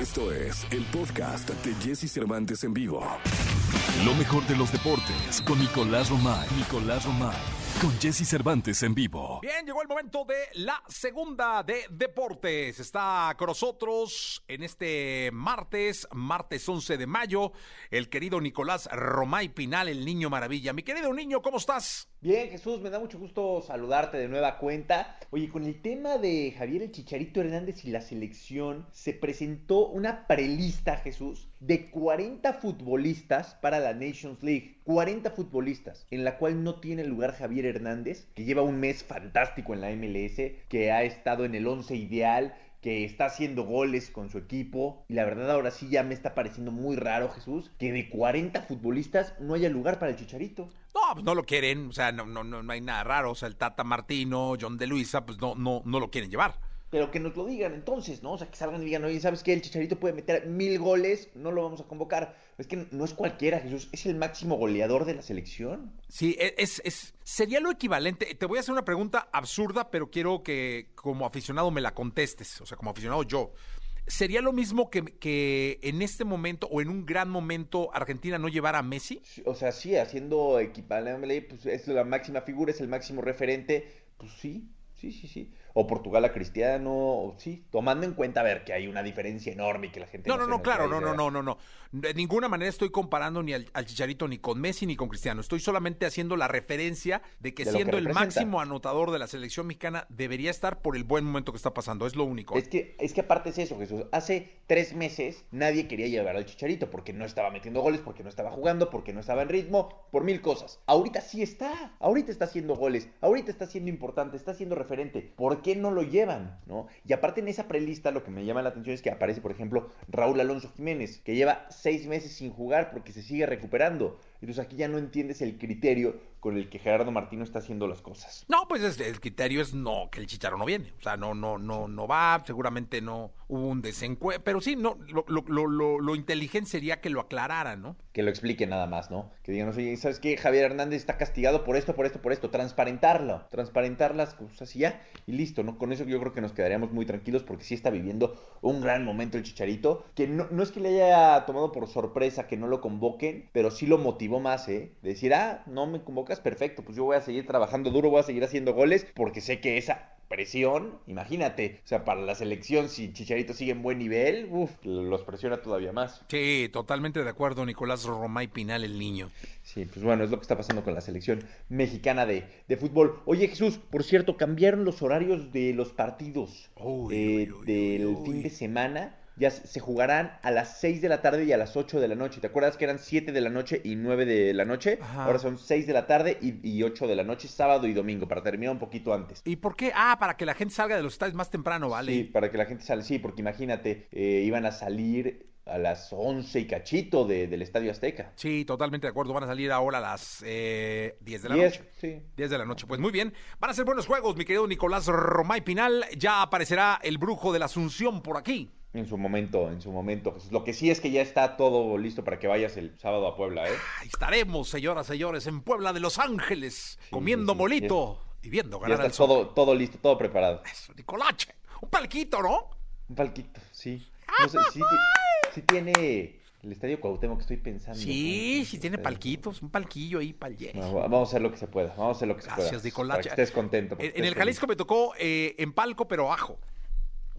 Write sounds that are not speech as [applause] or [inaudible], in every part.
Esto es el podcast de Jesse Cervantes en vivo. Lo mejor de los deportes con Nicolás Romay. Nicolás Romay. Con Jesse Cervantes en vivo. Bien, llegó el momento de la segunda de deportes. Está con nosotros en este martes, martes 11 de mayo, el querido Nicolás Romay Pinal, el niño maravilla. Mi querido niño, ¿cómo estás? Bien, Jesús, me da mucho gusto saludarte de nueva cuenta. Oye, con el tema de Javier el Chicharito Hernández y la selección, se presentó una prelista, Jesús, de 40 futbolistas para la Nations League. 40 futbolistas, en la cual no tiene lugar Javier Hernández, que lleva un mes fantástico en la MLS, que ha estado en el 11 ideal, que está haciendo goles con su equipo. Y la verdad ahora sí ya me está pareciendo muy raro, Jesús, que de 40 futbolistas no haya lugar para el Chicharito. No, pues no lo quieren, o sea, no, no, no, hay nada raro. O sea, el Tata Martino, John de Luisa, pues no, no, no lo quieren llevar. Pero que nos lo digan entonces, ¿no? O sea, que salgan y digan, oye, ¿sabes qué? El Chicharito puede meter mil goles, no lo vamos a convocar. Es que no es cualquiera, Jesús, es el máximo goleador de la selección. Sí, e, es, es, sería lo equivalente. Te voy a hacer una pregunta absurda, pero quiero que como aficionado me la contestes, o sea, como aficionado yo. ¿Sería lo mismo que, que en este momento o en un gran momento Argentina no llevara a Messi? O sea, sí, haciendo equivalente, pues es la máxima figura, es el máximo referente, pues sí, sí, sí, sí o Portugal a Cristiano, sí, tomando en cuenta, a ver, que hay una diferencia enorme y que la gente... No, no, no, claro, no, no, no, no, no. De ninguna manera estoy comparando ni al, Chicharito ni con Messi ni con Cristiano. Estoy solamente haciendo la referencia de que siendo el máximo anotador de la selección mexicana debería estar por el buen momento que está pasando. Es lo único. Es que, es que aparte es eso, Jesús. Hace tres meses nadie quería llevar al Chicharito porque no estaba metiendo goles, porque no estaba jugando, porque no estaba en ritmo, por mil cosas. Ahorita sí está. Ahorita está haciendo goles. Ahorita está siendo importante, está siendo referente. ¿Por qué no lo llevan? ¿no? Y aparte en esa prelista lo que me llama la atención es que aparece, por ejemplo, Raúl Alonso Jiménez, que lleva seis meses sin jugar porque se sigue recuperando. Entonces aquí ya no entiendes el criterio con el que Gerardo Martino está haciendo las cosas. No, pues el criterio es no, que el Chicharo no viene. O sea, no, no, no, no va, seguramente no hubo un desencuentro. Pero sí, no, lo, lo, lo, lo, inteligente sería que lo aclararan, ¿no? Que lo explique nada más, ¿no? Que digan, oye, ¿sabes qué? Javier Hernández está castigado por esto, por esto, por esto. Transparentarlo, transparentar las cosas y ya, y listo, ¿no? Con eso yo creo que nos quedaríamos muy tranquilos porque sí está viviendo un gran momento el Chicharito, que no, no es que le haya tomado por sorpresa que no lo convoquen, pero sí lo motivó más, ¿eh? De decir, ah, no me convocas, perfecto, pues yo voy a seguir trabajando duro, voy a seguir haciendo goles, porque sé que esa presión, imagínate, o sea, para la selección, si Chicharito sigue en buen nivel, uf, los presiona todavía más. Sí, totalmente de acuerdo, Nicolás Romay Pinal, el niño. Sí, pues bueno, es lo que está pasando con la selección mexicana de, de fútbol. Oye, Jesús, por cierto, cambiaron los horarios de los partidos eh, del fin de semana ya se jugarán a las 6 de la tarde y a las 8 de la noche. ¿Te acuerdas que eran 7 de la noche y 9 de la noche? Ahora son 6 de la tarde y, 8 de la noche, sábado y domingo, para terminar un poquito antes. ¿Y por qué? Ah, para que la gente salga de los estadios más temprano, ¿vale? Sí, para que la gente salga, sí, porque imagínate, eh, iban a salir a las 11 y cachito del Estadio Azteca. Sí, totalmente de acuerdo. Van a salir ahora a las eh, 10 de la noche. Sí. 10 de la noche. Pues muy bien. Van a ser buenos juegos, mi querido Nicolás Romay Pinal. Ya aparecerá el brujo de la Asunción por aquí. En su momento, en su momento. Lo que sí es que ya está todo listo para que vayas el sábado a Puebla, ¿eh? estaremos, señoras, señores, en Puebla de Los Ángeles, comiendo molito y viendo ganar está todo, todo listo, todo preparado. Eso, Nicolache. Un palquito, ¿no? Un palquito, sí. [laughs] No sé, sí, tiene el estadio Cuauhtémoc que estoy pensando. Sí, sí tiene palquitos, un palquillo ahí para Vamos a hacer lo que se pueda, vamos a hacer lo que se pueda. Gracias. Para que estés contento. En, el Jalisco me tocó eh, en palco, pero abajo.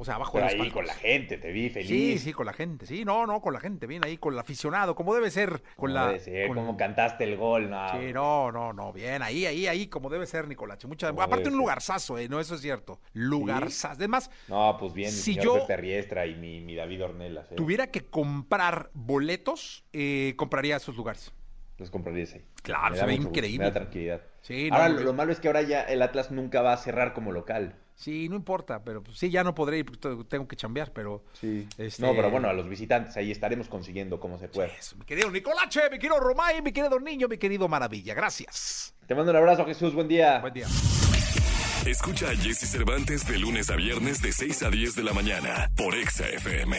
O sea, abajo de ahí con la gente, te vi feliz. Sí, sí, con la gente. Sí, no, no, con la gente. Bien ahí, con el aficionado, como debe ser. Con la, debe ser, como cantaste el gol, no. Sí, no, no, no. Bien, ahí, ahí, ahí, como debe ser, Nicolache. Mucha... Aparte, un lugarzazo, ¿eh? No, eso es cierto. Lugarzazo. Además. No, pues bien, si mi yo Riestra y mi, mi David Ornelas. ¿eh? Tuviera que comprar boletos, eh, compraría esos lugares. Los compraría ahí. Claro, se ve increíble. me da tranquilidad. Sí, ahora, lo malo es que ahora ya el Atlas nunca va a cerrar como local. Sí, no importa, pero pues, sí, ya no podré ir porque tengo que chambear, pero... Sí. Este... No, pero bueno, a los visitantes ahí estaremos consiguiendo como se puede. mi querido Nicolache, mi querido Romay, mi querido niño, mi querido Maravilla. Gracias. Te mando un abrazo, Jesús. Buen día. Buen día. Escucha a Jesse Cervantes de lunes a viernes de 6 a 10 de la mañana por Exa FM.